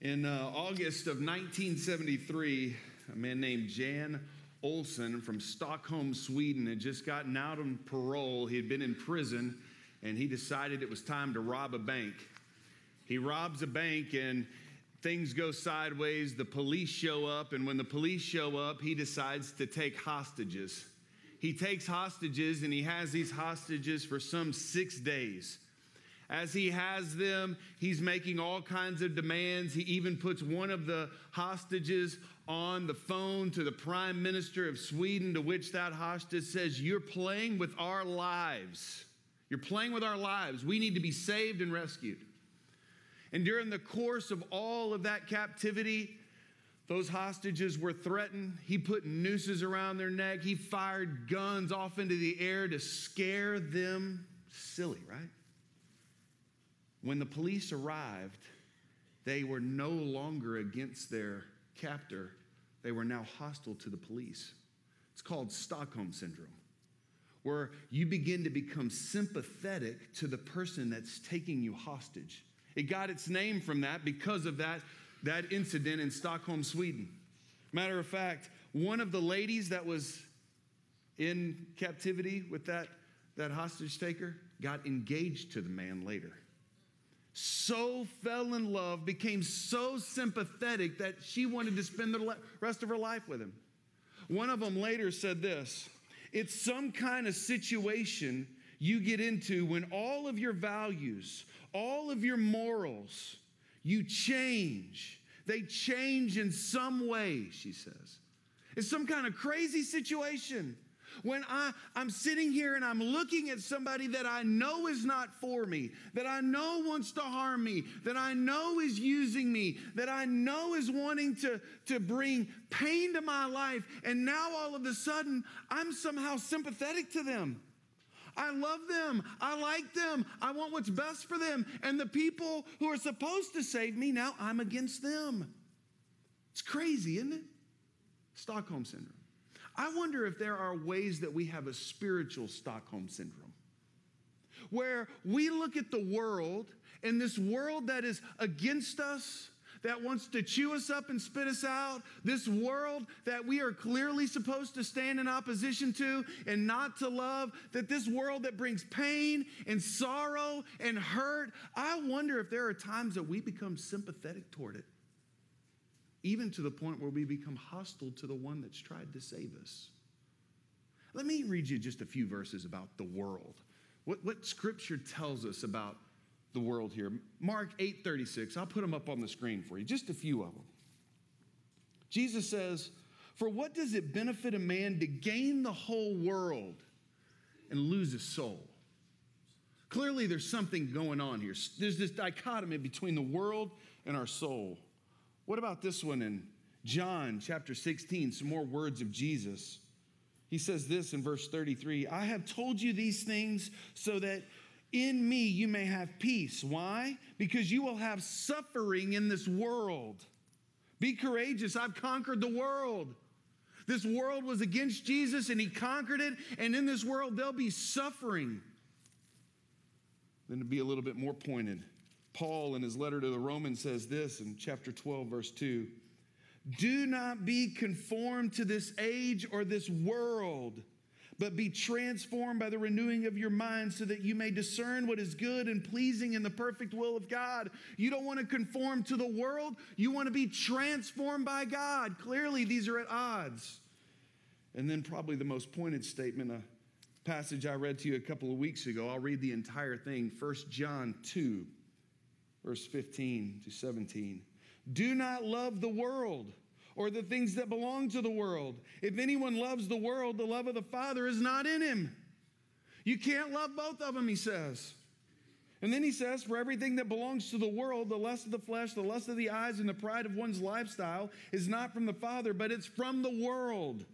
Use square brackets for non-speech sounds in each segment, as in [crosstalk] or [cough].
In uh, August of 1973, a man named Jan Olsson from Stockholm, Sweden, had just gotten out on parole. He had been in prison and he decided it was time to rob a bank. He robs a bank and things go sideways. The police show up, and when the police show up, he decides to take hostages. He takes hostages and he has these hostages for some six days. As he has them, he's making all kinds of demands. He even puts one of the hostages on the phone to the prime minister of Sweden, to which that hostage says, You're playing with our lives. You're playing with our lives. We need to be saved and rescued. And during the course of all of that captivity, those hostages were threatened. He put nooses around their neck. He fired guns off into the air to scare them silly, right? When the police arrived, they were no longer against their captor, they were now hostile to the police. It's called Stockholm Syndrome, where you begin to become sympathetic to the person that's taking you hostage. It got its name from that because of that, that incident in Stockholm, Sweden. Matter of fact, one of the ladies that was in captivity with that, that hostage taker got engaged to the man later so fell in love, became so sympathetic that she wanted to spend the rest of her life with him. One of them later said this It's some kind of situation you get into when all of your values, all of your morals, you change. They change in some way, she says. It's some kind of crazy situation. When I, I'm sitting here and I'm looking at somebody that I know is not for me, that I know wants to harm me, that I know is using me, that I know is wanting to, to bring pain to my life, and now all of a sudden I'm somehow sympathetic to them. I love them. I like them. I want what's best for them. And the people who are supposed to save me, now I'm against them. It's crazy, isn't it? Stockholm Syndrome. I wonder if there are ways that we have a spiritual Stockholm syndrome where we look at the world and this world that is against us, that wants to chew us up and spit us out, this world that we are clearly supposed to stand in opposition to and not to love, that this world that brings pain and sorrow and hurt, I wonder if there are times that we become sympathetic toward it even to the point where we become hostile to the one that's tried to save us. Let me read you just a few verses about the world. What, what scripture tells us about the world here. Mark 8:36. I'll put them up on the screen for you, just a few of them. Jesus says, "For what does it benefit a man to gain the whole world and lose his soul?" Clearly there's something going on here. There's this dichotomy between the world and our soul. What about this one in John chapter 16? Some more words of Jesus. He says this in verse 33 I have told you these things so that in me you may have peace. Why? Because you will have suffering in this world. Be courageous. I've conquered the world. This world was against Jesus and he conquered it. And in this world, there'll be suffering. Then to be a little bit more pointed, Paul, in his letter to the Romans, says this in chapter 12, verse 2 Do not be conformed to this age or this world, but be transformed by the renewing of your mind so that you may discern what is good and pleasing in the perfect will of God. You don't want to conform to the world, you want to be transformed by God. Clearly, these are at odds. And then, probably the most pointed statement, a passage I read to you a couple of weeks ago. I'll read the entire thing. 1 John 2 verse 15 to 17. Do not love the world or the things that belong to the world. If anyone loves the world, the love of the Father is not in him. You can't love both of them, he says. And then he says, For everything that belongs to the world, the lust of the flesh, the lust of the eyes, and the pride of one's lifestyle is not from the Father, but it's from the world.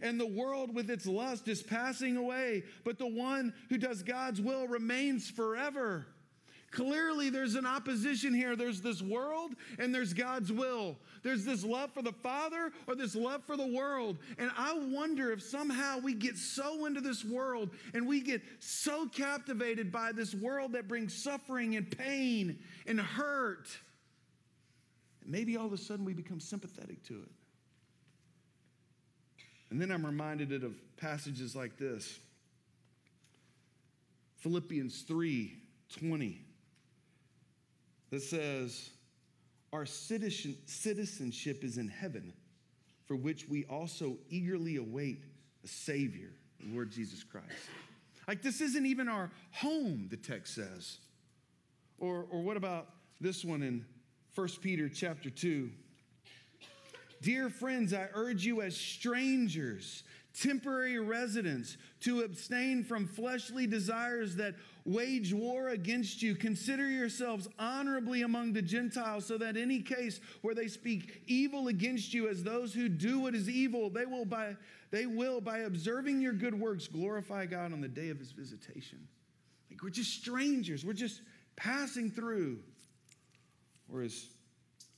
And the world with its lust is passing away, but the one who does God's will remains forever. Clearly, there's an opposition here. There's this world and there's God's will. There's this love for the Father or this love for the world. And I wonder if somehow we get so into this world and we get so captivated by this world that brings suffering and pain and hurt. maybe all of a sudden we become sympathetic to it. And then I'm reminded of passages like this Philippians 3 20, that says, Our citizen, citizenship is in heaven, for which we also eagerly await a Savior, the Lord Jesus Christ. Like, this isn't even our home, the text says. Or, or what about this one in 1 Peter chapter 2? Dear friends, I urge you as strangers, temporary residence, to abstain from fleshly desires that wage war against you. Consider yourselves honorably among the Gentiles, so that any case where they speak evil against you as those who do what is evil, they will by they will by observing your good works glorify God on the day of his visitation. Like we're just strangers, we're just passing through. Whereas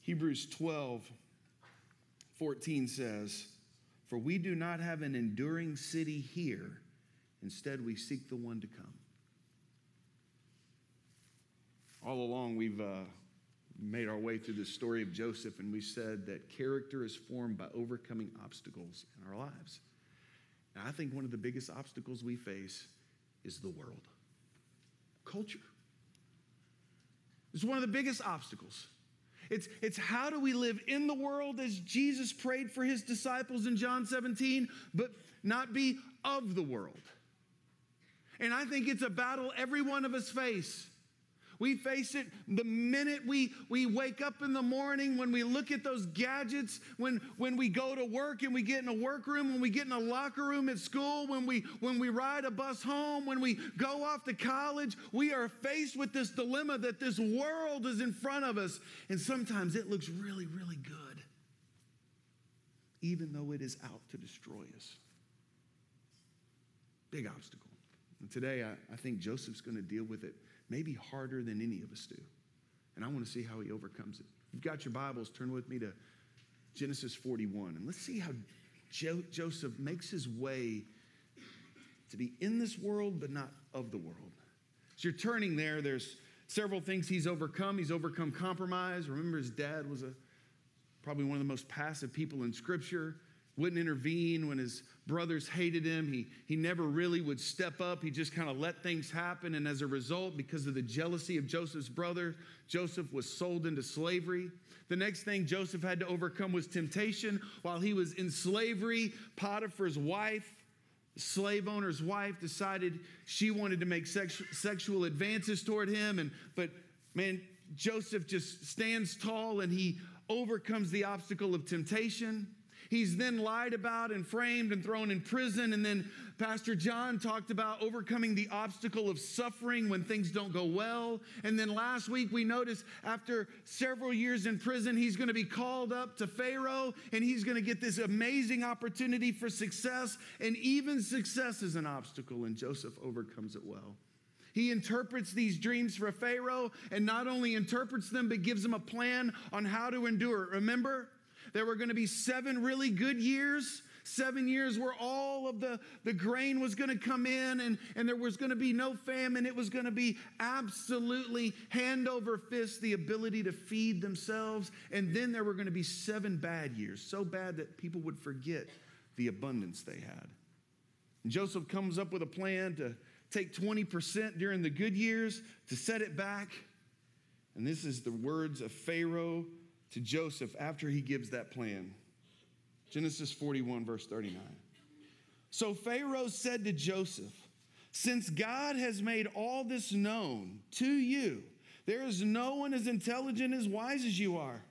Hebrews 12 14 says, For we do not have an enduring city here. Instead, we seek the one to come. All along, we've uh, made our way through the story of Joseph, and we said that character is formed by overcoming obstacles in our lives. And I think one of the biggest obstacles we face is the world, culture. It's one of the biggest obstacles. It's, it's how do we live in the world as Jesus prayed for his disciples in John 17, but not be of the world. And I think it's a battle every one of us face. We face it the minute we, we wake up in the morning, when we look at those gadgets, when, when we go to work and we get in a workroom, when we get in a locker room at school, when we, when we ride a bus home, when we go off to college. We are faced with this dilemma that this world is in front of us. And sometimes it looks really, really good, even though it is out to destroy us. Big obstacle. And today, I, I think Joseph's going to deal with it maybe harder than any of us do. And I want to see how he overcomes it. You've got your Bibles, turn with me to Genesis 41. And let's see how jo- Joseph makes his way to be in this world, but not of the world. As you're turning there, there's several things he's overcome. He's overcome compromise. Remember, his dad was a, probably one of the most passive people in Scripture wouldn't intervene when his brothers hated him. He, he never really would step up. He just kind of let things happen. And as a result, because of the jealousy of Joseph's brother, Joseph was sold into slavery. The next thing Joseph had to overcome was temptation. While he was in slavery, Potiphar's wife, slave owner's wife, decided she wanted to make sexu- sexual advances toward him. And but man, Joseph just stands tall and he overcomes the obstacle of temptation. He's then lied about and framed and thrown in prison. And then Pastor John talked about overcoming the obstacle of suffering when things don't go well. And then last week we noticed after several years in prison, he's going to be called up to Pharaoh and he's going to get this amazing opportunity for success. And even success is an obstacle, and Joseph overcomes it well. He interprets these dreams for Pharaoh and not only interprets them, but gives him a plan on how to endure. Remember, there were going to be seven really good years, seven years where all of the, the grain was going to come in and, and there was going to be no famine. It was going to be absolutely hand over fist the ability to feed themselves. And then there were going to be seven bad years, so bad that people would forget the abundance they had. And Joseph comes up with a plan to take 20% during the good years, to set it back. And this is the words of Pharaoh to Joseph after he gives that plan. Genesis 41, verse 39. So Pharaoh said to Joseph, Since God has made all this known to you, there is no one as intelligent, as wise as you are.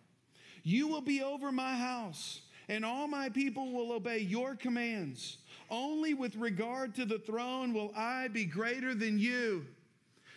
You will be over my house, and all my people will obey your commands. Only with regard to the throne will I be greater than you.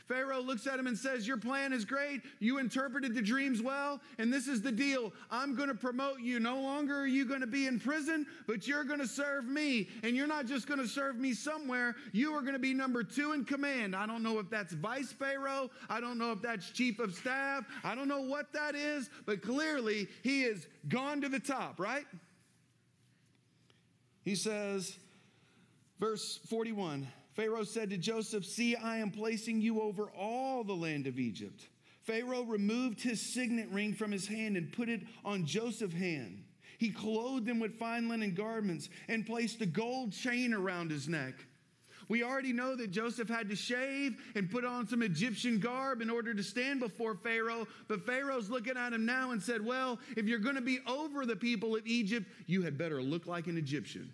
Pharaoh looks at him and says, Your plan is great. You interpreted the dreams well, and this is the deal. I'm going to promote you. No longer are you going to be in prison, but you're going to serve me. And you're not just going to serve me somewhere, you are going to be number two in command. I don't know if that's vice Pharaoh. I don't know if that's chief of staff. I don't know what that is, but clearly he is gone to the top, right? He says, verse 41. Pharaoh said to Joseph, See, I am placing you over all the land of Egypt. Pharaoh removed his signet ring from his hand and put it on Joseph's hand. He clothed him with fine linen garments and placed a gold chain around his neck. We already know that Joseph had to shave and put on some Egyptian garb in order to stand before Pharaoh. But Pharaoh's looking at him now and said, Well, if you're going to be over the people of Egypt, you had better look like an Egyptian.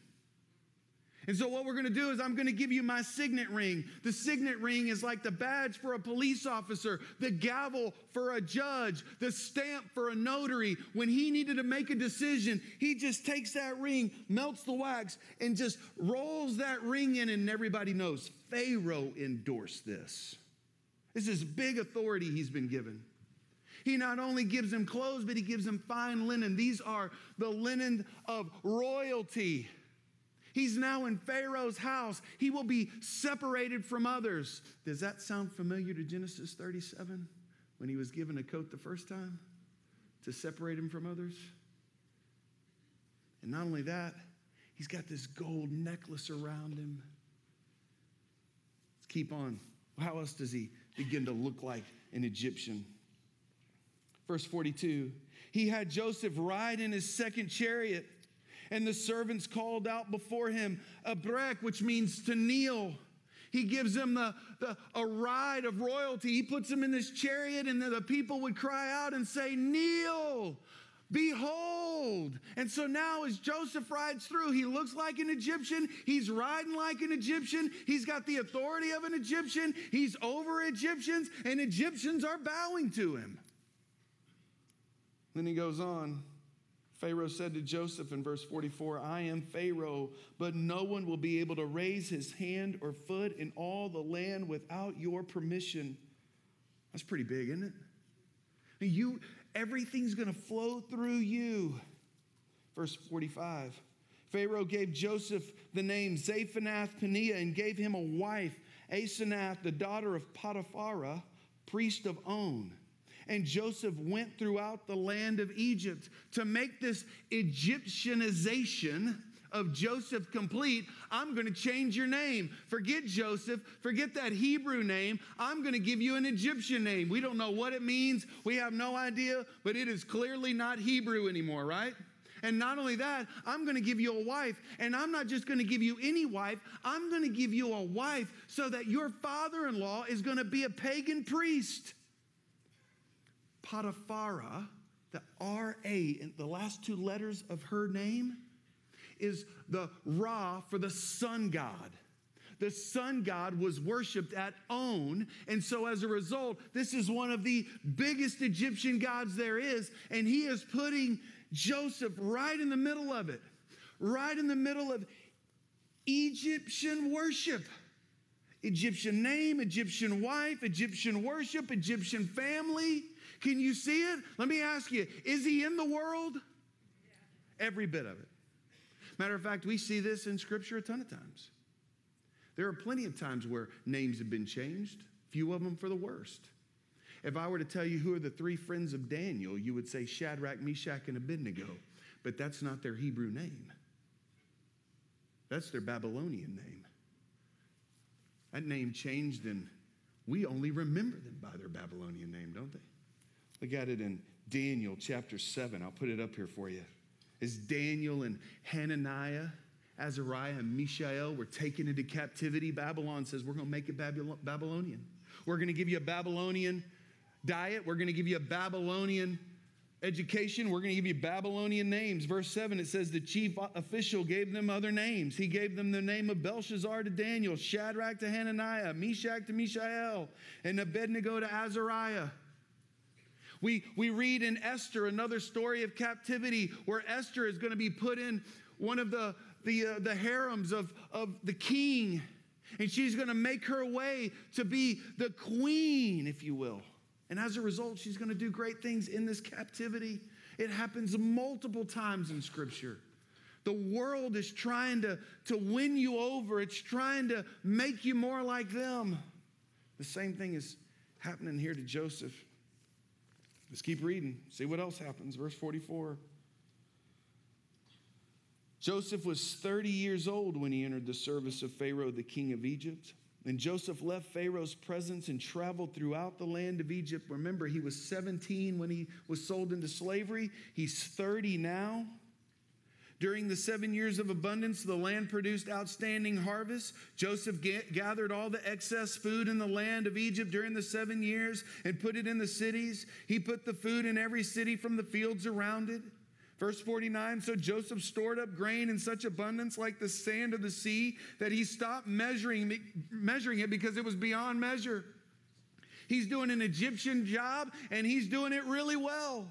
And so, what we're going to do is, I'm going to give you my signet ring. The signet ring is like the badge for a police officer, the gavel for a judge, the stamp for a notary. When he needed to make a decision, he just takes that ring, melts the wax, and just rolls that ring in, and everybody knows Pharaoh endorsed this. This is big authority he's been given. He not only gives him clothes, but he gives him fine linen. These are the linen of royalty. He's now in Pharaoh's house. He will be separated from others. Does that sound familiar to Genesis 37 when he was given a coat the first time to separate him from others? And not only that, he's got this gold necklace around him. Let's keep on. How else does he begin to look like an Egyptian? Verse 42 He had Joseph ride in his second chariot and the servants called out before him, Abrek, which means to kneel. He gives them the, the, a ride of royalty. He puts them in this chariot, and the people would cry out and say, Kneel, behold. And so now, as Joseph rides through, he looks like an Egyptian. He's riding like an Egyptian. He's got the authority of an Egyptian. He's over Egyptians, and Egyptians are bowing to him. Then he goes on. Pharaoh said to Joseph in verse 44, I am Pharaoh, but no one will be able to raise his hand or foot in all the land without your permission. That's pretty big, isn't it? You, everything's going to flow through you. Verse 45. Pharaoh gave Joseph the name Zaphenath Paneah and gave him a wife, Asenath, the daughter of Potiphera, priest of On. And Joseph went throughout the land of Egypt to make this Egyptianization of Joseph complete, I'm going to change your name. Forget Joseph, forget that Hebrew name. I'm going to give you an Egyptian name. We don't know what it means, we have no idea, but it is clearly not Hebrew anymore, right? And not only that, I'm going to give you a wife. And I'm not just going to give you any wife, I'm going to give you a wife so that your father in law is going to be a pagan priest. Potiphera, the R A, in the last two letters of her name, is the Ra for the sun god. The sun god was worshiped at On. And so, as a result, this is one of the biggest Egyptian gods there is. And he is putting Joseph right in the middle of it, right in the middle of Egyptian worship. Egyptian name, Egyptian wife, Egyptian worship, Egyptian family. Can you see it? Let me ask you is he in the world? Every bit of it. Matter of fact, we see this in Scripture a ton of times. There are plenty of times where names have been changed, few of them for the worst. If I were to tell you who are the three friends of Daniel, you would say Shadrach, Meshach, and Abednego, but that's not their Hebrew name. That's their Babylonian name. That name changed, and we only remember them by their Babylonian name, don't they? Look at it in Daniel chapter 7. I'll put it up here for you. As Daniel and Hananiah, Azariah, and Mishael were taken into captivity, Babylon says, We're going to make it Babylonian. We're going to give you a Babylonian diet. We're going to give you a Babylonian education. We're going to give you Babylonian names. Verse 7, it says the chief official gave them other names. He gave them the name of Belshazzar to Daniel, Shadrach to Hananiah, Meshach to Mishael, and Abednego to Azariah. We, we read in Esther another story of captivity where Esther is going to be put in one of the, the, uh, the harems of, of the king, and she's going to make her way to be the queen, if you will. And as a result, she's going to do great things in this captivity. It happens multiple times in Scripture. The world is trying to, to win you over, it's trying to make you more like them. The same thing is happening here to Joseph. Let's keep reading, see what else happens. Verse 44. Joseph was 30 years old when he entered the service of Pharaoh, the king of Egypt. And Joseph left Pharaoh's presence and traveled throughout the land of Egypt. Remember, he was 17 when he was sold into slavery, he's 30 now. During the seven years of abundance, the land produced outstanding harvests. Joseph gathered all the excess food in the land of Egypt during the seven years and put it in the cities. He put the food in every city from the fields around it. Verse 49 So Joseph stored up grain in such abundance, like the sand of the sea, that he stopped measuring, measuring it because it was beyond measure. He's doing an Egyptian job and he's doing it really well.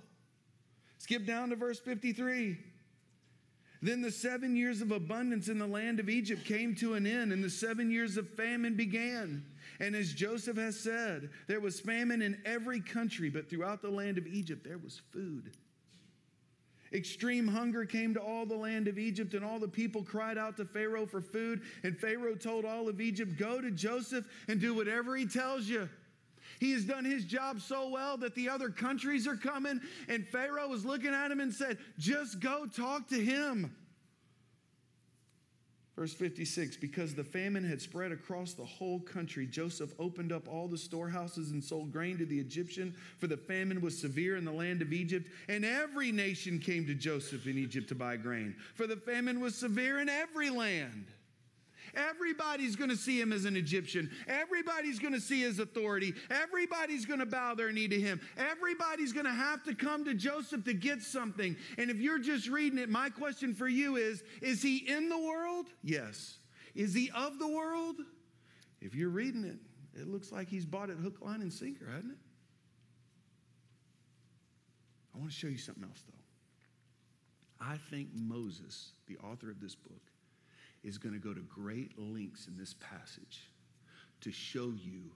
Skip down to verse 53. Then the seven years of abundance in the land of Egypt came to an end, and the seven years of famine began. And as Joseph has said, there was famine in every country, but throughout the land of Egypt there was food. Extreme hunger came to all the land of Egypt, and all the people cried out to Pharaoh for food. And Pharaoh told all of Egypt, Go to Joseph and do whatever he tells you. He has done his job so well that the other countries are coming. And Pharaoh was looking at him and said, Just go talk to him. Verse 56 Because the famine had spread across the whole country, Joseph opened up all the storehouses and sold grain to the Egyptian, for the famine was severe in the land of Egypt. And every nation came to Joseph in Egypt to buy grain, for the famine was severe in every land. Everybody's going to see him as an Egyptian. Everybody's going to see his authority. Everybody's going to bow their knee to him. Everybody's going to have to come to Joseph to get something. And if you're just reading it, my question for you is Is he in the world? Yes. Is he of the world? If you're reading it, it looks like he's bought it hook, line, and sinker, hasn't it? I want to show you something else, though. I think Moses, the author of this book, is going to go to great lengths in this passage to show you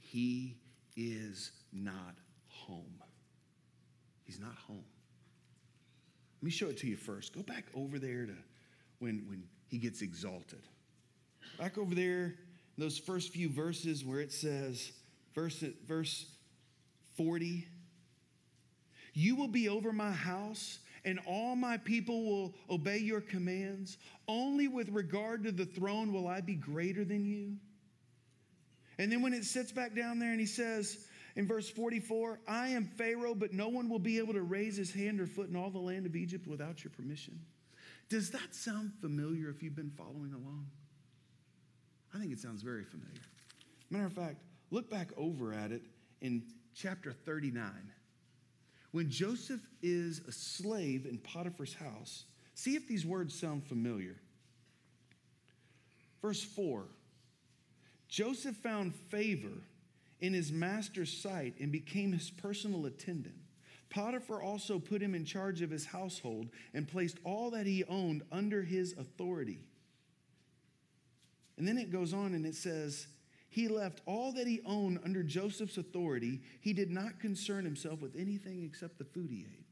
he is not home. He's not home. Let me show it to you first. Go back over there to when, when he gets exalted. Back over there, those first few verses where it says, verse, verse 40, you will be over my house and all my people will obey your commands. Only with regard to the throne will I be greater than you. And then when it sits back down there and he says in verse 44, I am Pharaoh, but no one will be able to raise his hand or foot in all the land of Egypt without your permission. Does that sound familiar if you've been following along? I think it sounds very familiar. Matter of fact, look back over at it in chapter 39. When Joseph is a slave in Potiphar's house, see if these words sound familiar. Verse 4 Joseph found favor in his master's sight and became his personal attendant. Potiphar also put him in charge of his household and placed all that he owned under his authority. And then it goes on and it says, he left all that he owned under Joseph's authority. He did not concern himself with anything except the food he ate.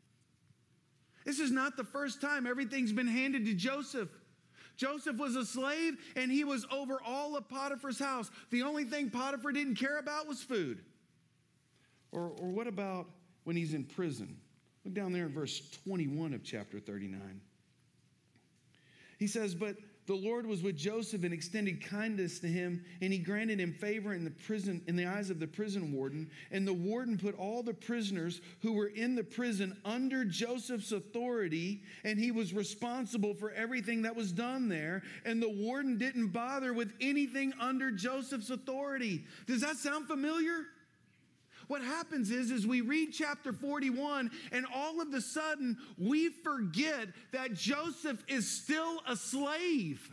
This is not the first time everything's been handed to Joseph. Joseph was a slave and he was over all of Potiphar's house. The only thing Potiphar didn't care about was food. Or, or what about when he's in prison? Look down there in verse 21 of chapter 39. He says, But the Lord was with Joseph and extended kindness to him, and he granted him favor in the prison in the eyes of the prison warden. And the warden put all the prisoners who were in the prison under Joseph's authority, and he was responsible for everything that was done there. And the warden didn't bother with anything under Joseph's authority. Does that sound familiar? What happens is, is we read chapter 41 and all of a sudden we forget that Joseph is still a slave.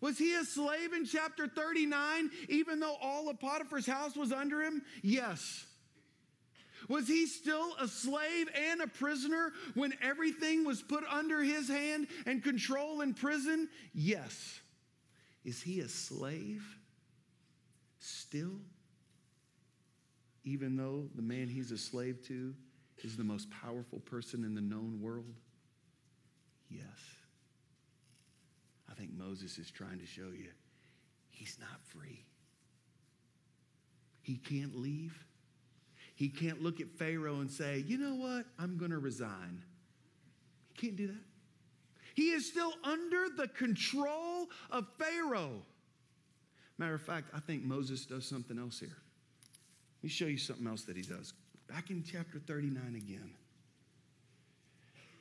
Was he a slave in chapter 39, even though all of Potiphar's house was under him? Yes. Was he still a slave and a prisoner when everything was put under his hand and control in prison? Yes. Is he a slave still? Even though the man he's a slave to is the most powerful person in the known world? Yes. I think Moses is trying to show you he's not free. He can't leave. He can't look at Pharaoh and say, you know what, I'm going to resign. He can't do that. He is still under the control of Pharaoh. Matter of fact, I think Moses does something else here. Me show you something else that he does. Back in chapter 39 again.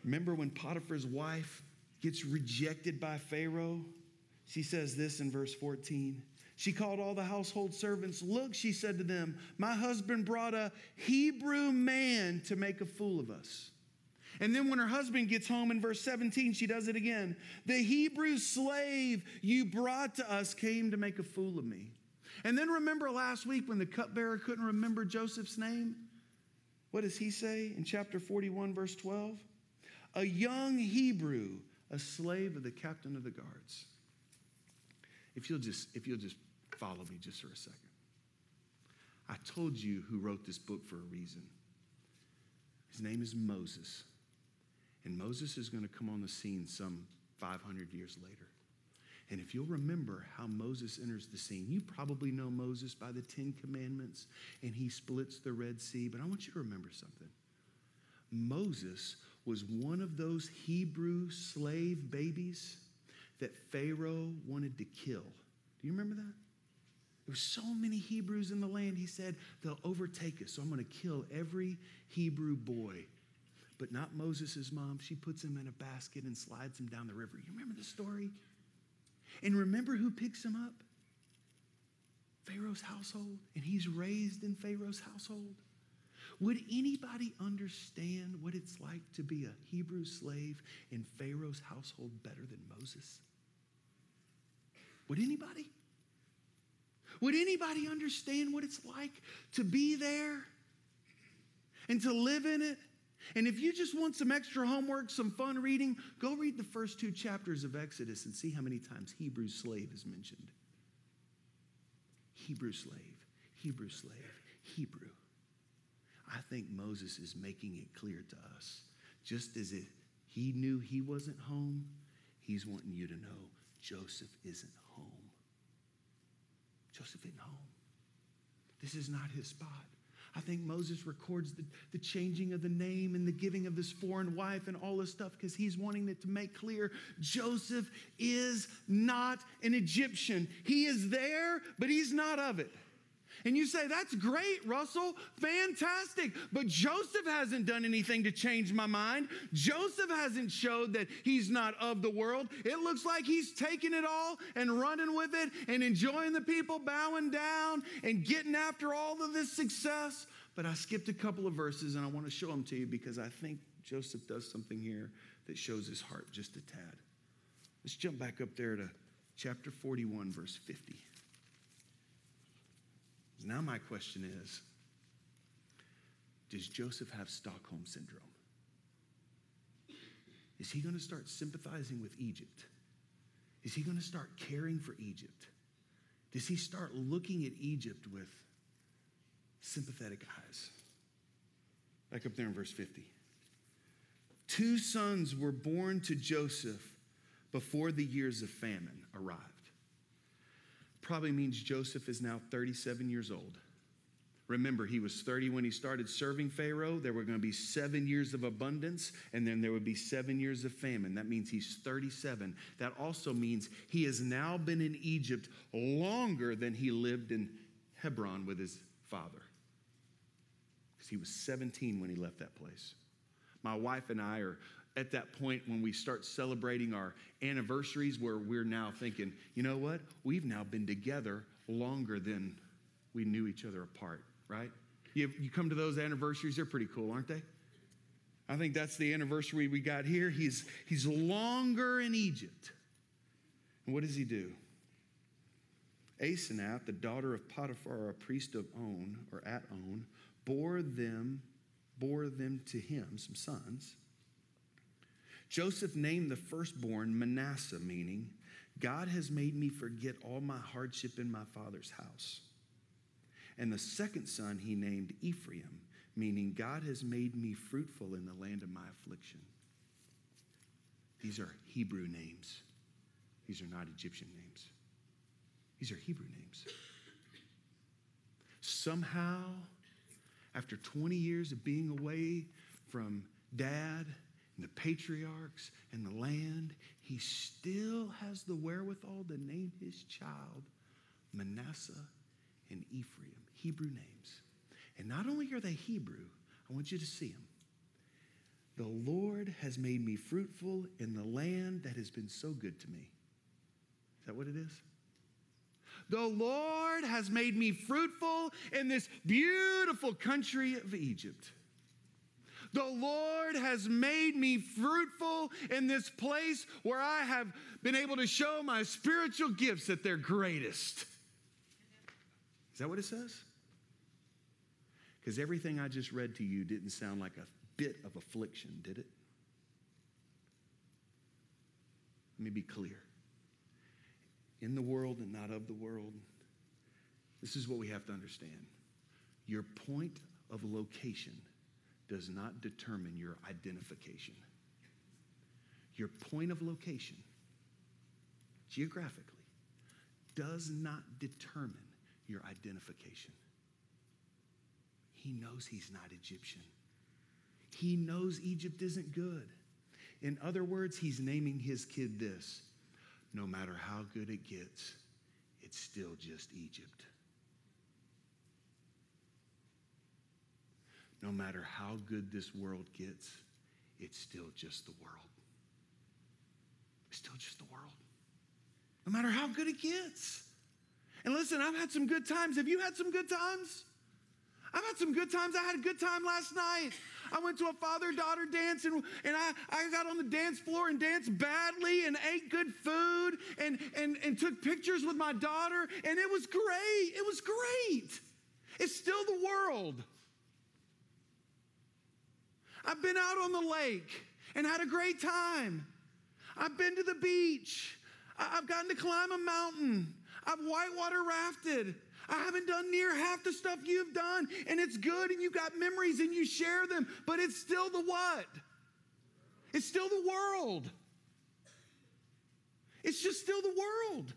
Remember when Potiphar's wife gets rejected by Pharaoh? She says this in verse 14. She called all the household servants. Look, she said to them, My husband brought a Hebrew man to make a fool of us. And then when her husband gets home in verse 17, she does it again. The Hebrew slave you brought to us came to make a fool of me. And then remember last week when the cupbearer couldn't remember Joseph's name? What does he say in chapter 41, verse 12? A young Hebrew, a slave of the captain of the guards. If you'll just, if you'll just follow me just for a second. I told you who wrote this book for a reason. His name is Moses. And Moses is going to come on the scene some 500 years later. And if you'll remember how Moses enters the scene, you probably know Moses by the Ten Commandments and he splits the Red Sea. But I want you to remember something. Moses was one of those Hebrew slave babies that Pharaoh wanted to kill. Do you remember that? There were so many Hebrews in the land, he said, they'll overtake us. So I'm going to kill every Hebrew boy. But not Moses' mom. She puts him in a basket and slides him down the river. You remember the story? And remember who picks him up? Pharaoh's household. And he's raised in Pharaoh's household. Would anybody understand what it's like to be a Hebrew slave in Pharaoh's household better than Moses? Would anybody? Would anybody understand what it's like to be there and to live in it? And if you just want some extra homework, some fun reading, go read the first two chapters of Exodus and see how many times Hebrew slave is mentioned. Hebrew slave, Hebrew slave, Hebrew. I think Moses is making it clear to us. Just as it, he knew he wasn't home, he's wanting you to know Joseph isn't home. Joseph isn't home. This is not his spot. I think Moses records the, the changing of the name and the giving of this foreign wife and all this stuff because he's wanting it to make clear Joseph is not an Egyptian. He is there, but he's not of it. And you say, that's great, Russell, fantastic. But Joseph hasn't done anything to change my mind. Joseph hasn't showed that he's not of the world. It looks like he's taking it all and running with it and enjoying the people bowing down and getting after all of this success. But I skipped a couple of verses and I want to show them to you because I think Joseph does something here that shows his heart just a tad. Let's jump back up there to chapter 41, verse 50. Now, my question is Does Joseph have Stockholm syndrome? Is he going to start sympathizing with Egypt? Is he going to start caring for Egypt? Does he start looking at Egypt with sympathetic eyes? Back up there in verse 50. Two sons were born to Joseph before the years of famine arrived probably means Joseph is now 37 years old. Remember, he was 30 when he started serving Pharaoh. There were going to be seven years of abundance, and then there would be seven years of famine. That means he's 37. That also means he has now been in Egypt longer than he lived in Hebron with his father. Because he was 17 when he left that place. My wife and I are at that point when we start celebrating our anniversaries where we're now thinking, you know what? We've now been together longer than we knew each other apart, right? You, you come to those anniversaries, they're pretty cool, aren't they? I think that's the anniversary we got here. He's, he's longer in Egypt. And what does he do? Asenath, the daughter of Potiphar, a priest of On, or at On, bore them, bore them to him, some sons. Joseph named the firstborn Manasseh, meaning, God has made me forget all my hardship in my father's house. And the second son he named Ephraim, meaning, God has made me fruitful in the land of my affliction. These are Hebrew names, these are not Egyptian names. These are Hebrew names. Somehow, after 20 years of being away from dad and the patriarchs and the land, he still has the wherewithal to name his child Manasseh and Ephraim, Hebrew names. And not only are they Hebrew, I want you to see them. The Lord has made me fruitful in the land that has been so good to me. Is that what it is? The Lord has made me fruitful in this beautiful country of Egypt. The Lord has made me fruitful in this place where I have been able to show my spiritual gifts at their greatest. Is that what it says? Because everything I just read to you didn't sound like a bit of affliction, did it? Let me be clear. In the world and not of the world, this is what we have to understand. Your point of location does not determine your identification. Your point of location, geographically, does not determine your identification. He knows he's not Egyptian. He knows Egypt isn't good. In other words, he's naming his kid this no matter how good it gets, it's still just Egypt. No matter how good this world gets, it's still just the world. It's still just the world. No matter how good it gets. And listen, I've had some good times. Have you had some good times? I've had some good times. I had a good time last night. I went to a father daughter dance and, and I, I got on the dance floor and danced badly and ate good food and, and, and took pictures with my daughter. And it was great. It was great. It's still the world. I've been out on the lake and had a great time. I've been to the beach. I've gotten to climb a mountain. I've whitewater rafted. I haven't done near half the stuff you've done, and it's good, and you've got memories and you share them, but it's still the what? It's still the world. It's just still the world.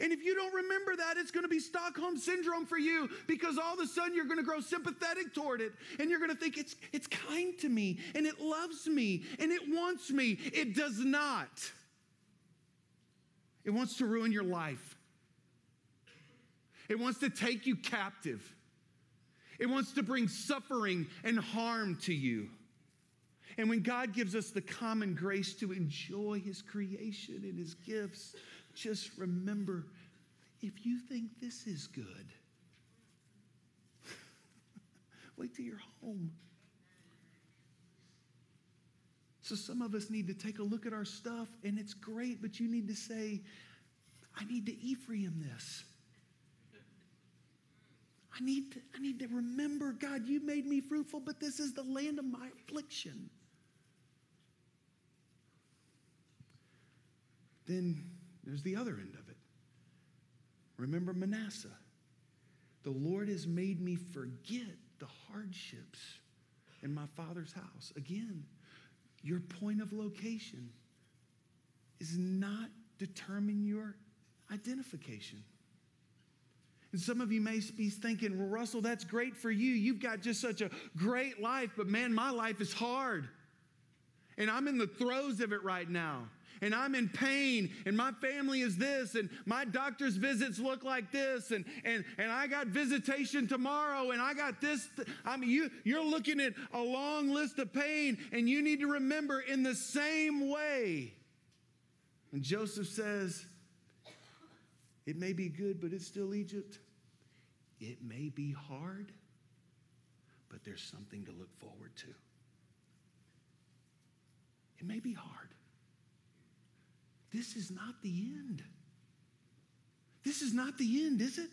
And if you don't remember that, it's going to be Stockholm syndrome for you because all of a sudden you're going to grow sympathetic toward it and you're going to think it's, it's kind to me and it loves me and it wants me. It does not. It wants to ruin your life, it wants to take you captive, it wants to bring suffering and harm to you. And when God gives us the common grace to enjoy His creation and His gifts, just remember if you think this is good, [laughs] wait till you're home. So, some of us need to take a look at our stuff, and it's great, but you need to say, I need to Ephraim this. I need to, I need to remember, God, you made me fruitful, but this is the land of my affliction. Then there's the other end of it. Remember Manasseh. The Lord has made me forget the hardships in my father's house. Again, your point of location is not determine your identification. And some of you may be thinking, well, Russell, that's great for you. You've got just such a great life, but man, my life is hard. And I'm in the throes of it right now and I'm in pain and my family is this and my doctor's visits look like this and and and I got visitation tomorrow and I got this I mean you you're looking at a long list of pain and you need to remember in the same way. And Joseph says it may be good but it's still Egypt. It may be hard but there's something to look forward to. It may be hard this is not the end. This is not the end, is it?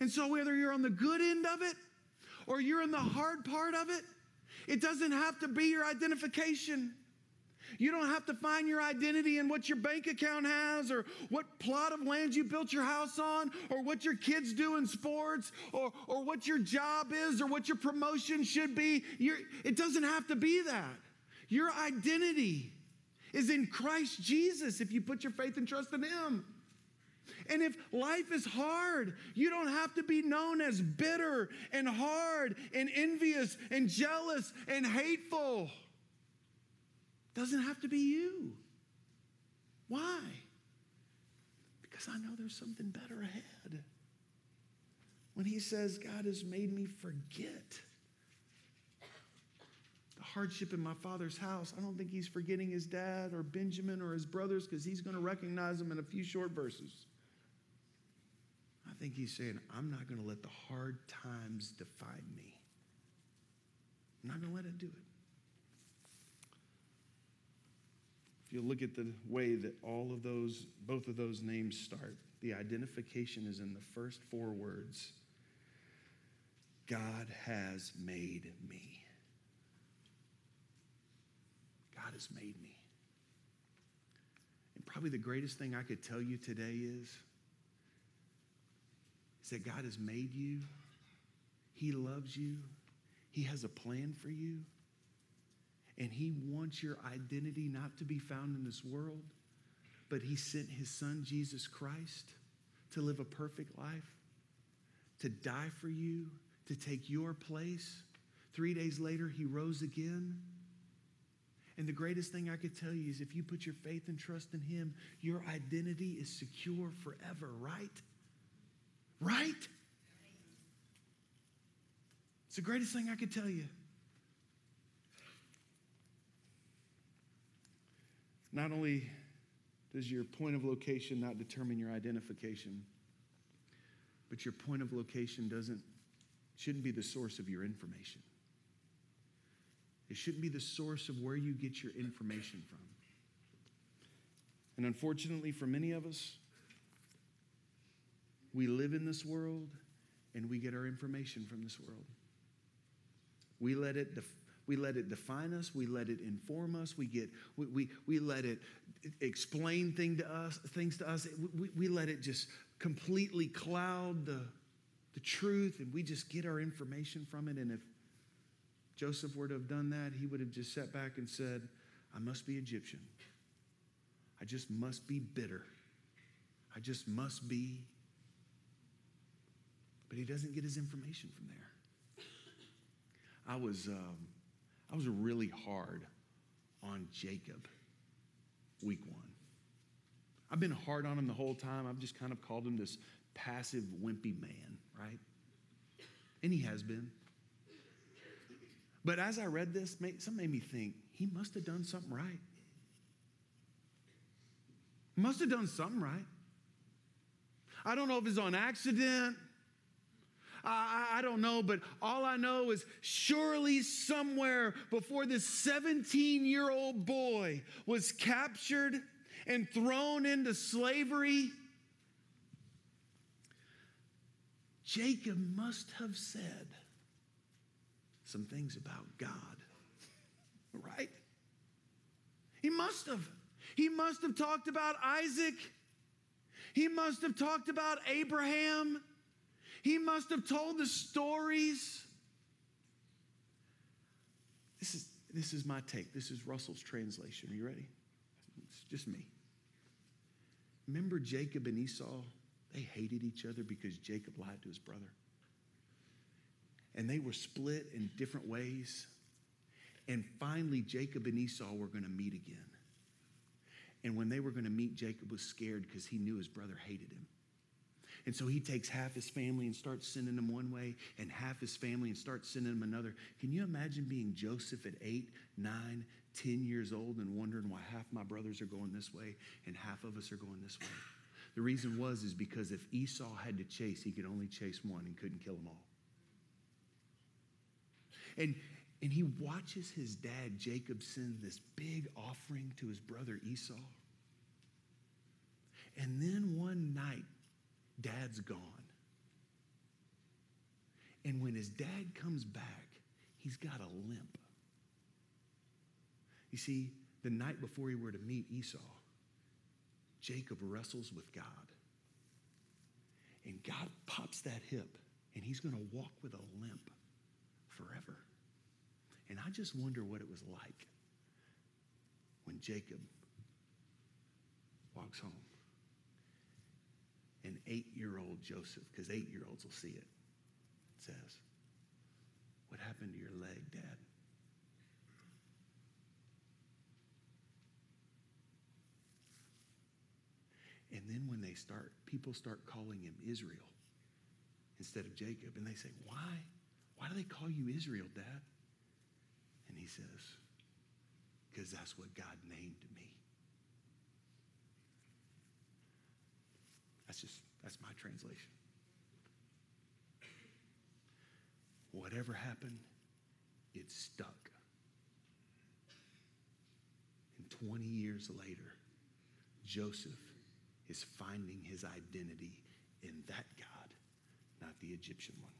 And so, whether you're on the good end of it or you're in the hard part of it, it doesn't have to be your identification. You don't have to find your identity in what your bank account has or what plot of land you built your house on or what your kids do in sports or, or what your job is or what your promotion should be. You're, it doesn't have to be that. Your identity is in Christ Jesus if you put your faith and trust in Him. And if life is hard, you don't have to be known as bitter and hard and envious and jealous and hateful. Doesn't have to be you. Why? Because I know there's something better ahead. When he says, God has made me forget hardship in my father's house, I don't think he's forgetting his dad or Benjamin or his brothers because he's going to recognize them in a few short verses. I think he's saying, I'm not going to let the hard times define me. I'm not going to let it do it. If you look at the way that all of those, both of those names start, the identification is in the first four words God has made me. God has made me. And probably the greatest thing I could tell you today is, is that God has made you. He loves you. He has a plan for you. And He wants your identity not to be found in this world, but He sent His Son, Jesus Christ, to live a perfect life, to die for you, to take your place. Three days later, He rose again. And the greatest thing I could tell you is if you put your faith and trust in Him, your identity is secure forever, right? Right? It's the greatest thing I could tell you. Not only does your point of location not determine your identification, but your point of location doesn't shouldn't be the source of your information. It shouldn't be the source of where you get your information from. And unfortunately, for many of us, we live in this world and we get our information from this world. We let it def- we let it define us. We let it inform us. We get we, we, we let it explain thing to us, things to us. We, we let it just completely cloud the, the truth, and we just get our information from it. And if Joseph were to have done that, he would have just sat back and said, I must be Egyptian. I just must be bitter. I just must be. But he doesn't get his information from there. I was. Um, I was really hard on Jacob week one. I've been hard on him the whole time. I've just kind of called him this passive, wimpy man, right? And he has been. But as I read this, some made me think he must have done something right. Must have done something right. I don't know if it's on accident. I, I don't know, but all I know is surely somewhere before this 17 year old boy was captured and thrown into slavery, Jacob must have said some things about God, [laughs] right? He must have. He must have talked about Isaac. He must have talked about Abraham. He must have told the stories. This is, this is my take. This is Russell's translation. Are you ready? It's just me. Remember Jacob and Esau? They hated each other because Jacob lied to his brother. And they were split in different ways. And finally, Jacob and Esau were going to meet again. And when they were going to meet, Jacob was scared because he knew his brother hated him. And so he takes half his family and starts sending them one way, and half his family and starts sending them another. Can you imagine being Joseph at eight, nine, ten years old and wondering why half my brothers are going this way and half of us are going this way? The reason was is because if Esau had to chase, he could only chase one and couldn't kill them all. And and he watches his dad Jacob send this big offering to his brother Esau. And then one night Dad's gone. And when his dad comes back, he's got a limp. You see, the night before he were to meet Esau, Jacob wrestles with God. And God pops that hip, and he's going to walk with a limp forever. And I just wonder what it was like when Jacob walks home an eight year old Joseph, because eight year olds will see it, says, What happened to your leg, Dad? And And then when they start, people start calling him Israel instead of Jacob. And they say, Why? Why do they call you Israel, Dad? And he says, Because that's what God named me. That's just, that's my translation. Whatever happened, it stuck. And 20 years later, Joseph is finding his identity in that God, not the Egyptian one.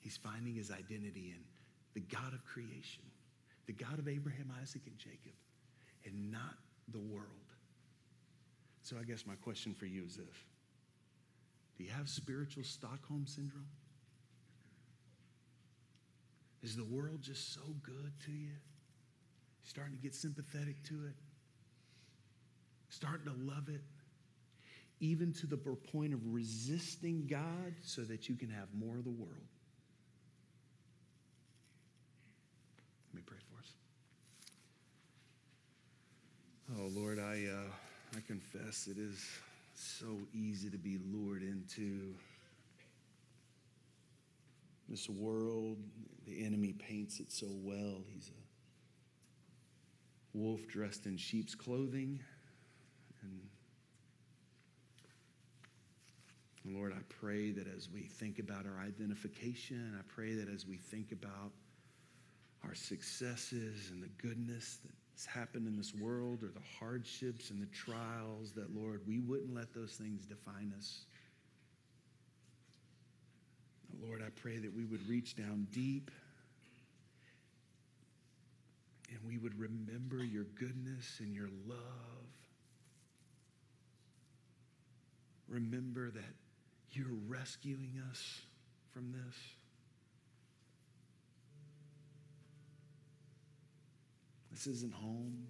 He's finding his identity in the God of creation, the God of Abraham, Isaac, and Jacob, and not the world. So I guess my question for you is this Do you have spiritual Stockholm syndrome? Is the world just so good to you? Starting to get sympathetic to it? Starting to love it? Even to the point of resisting God so that you can have more of the world? Let me pray for us. Oh, Lord, I, uh, I confess it is so easy to be lured into this world, the enemy paints it so well. He's a wolf dressed in sheep's clothing. And Lord, I pray that as we think about our identification, I pray that as we think about our successes and the goodness that's happened in this world or the hardships and the trials, that Lord, we wouldn't let those things define us. Lord, I pray that we would reach down deep and we would remember your goodness and your love. Remember that you're rescuing us from this. This isn't home.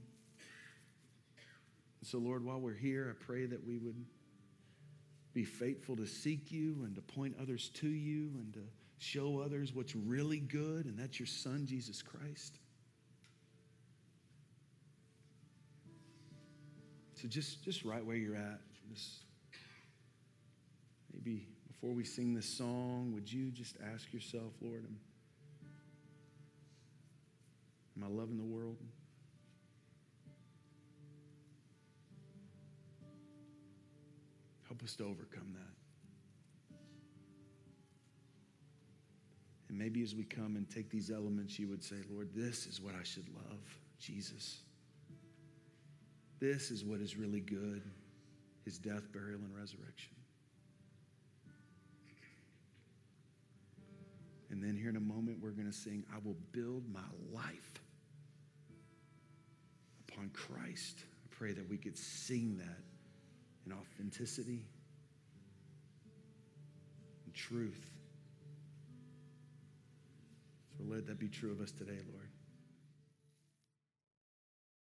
So, Lord, while we're here, I pray that we would be faithful to seek you and to point others to you and to show others what's really good, and that's your Son, Jesus Christ. So just, just right where you're at, just maybe before we sing this song, would you just ask yourself, Lord, am, am I loving the world? Help us to overcome that. And maybe as we come and take these elements, you would say, Lord, this is what I should love, Jesus. This is what is really good his death, burial, and resurrection. And then here in a moment, we're going to sing, I will build my life upon Christ. I pray that we could sing that in authenticity and truth. So let that be true of us today, Lord.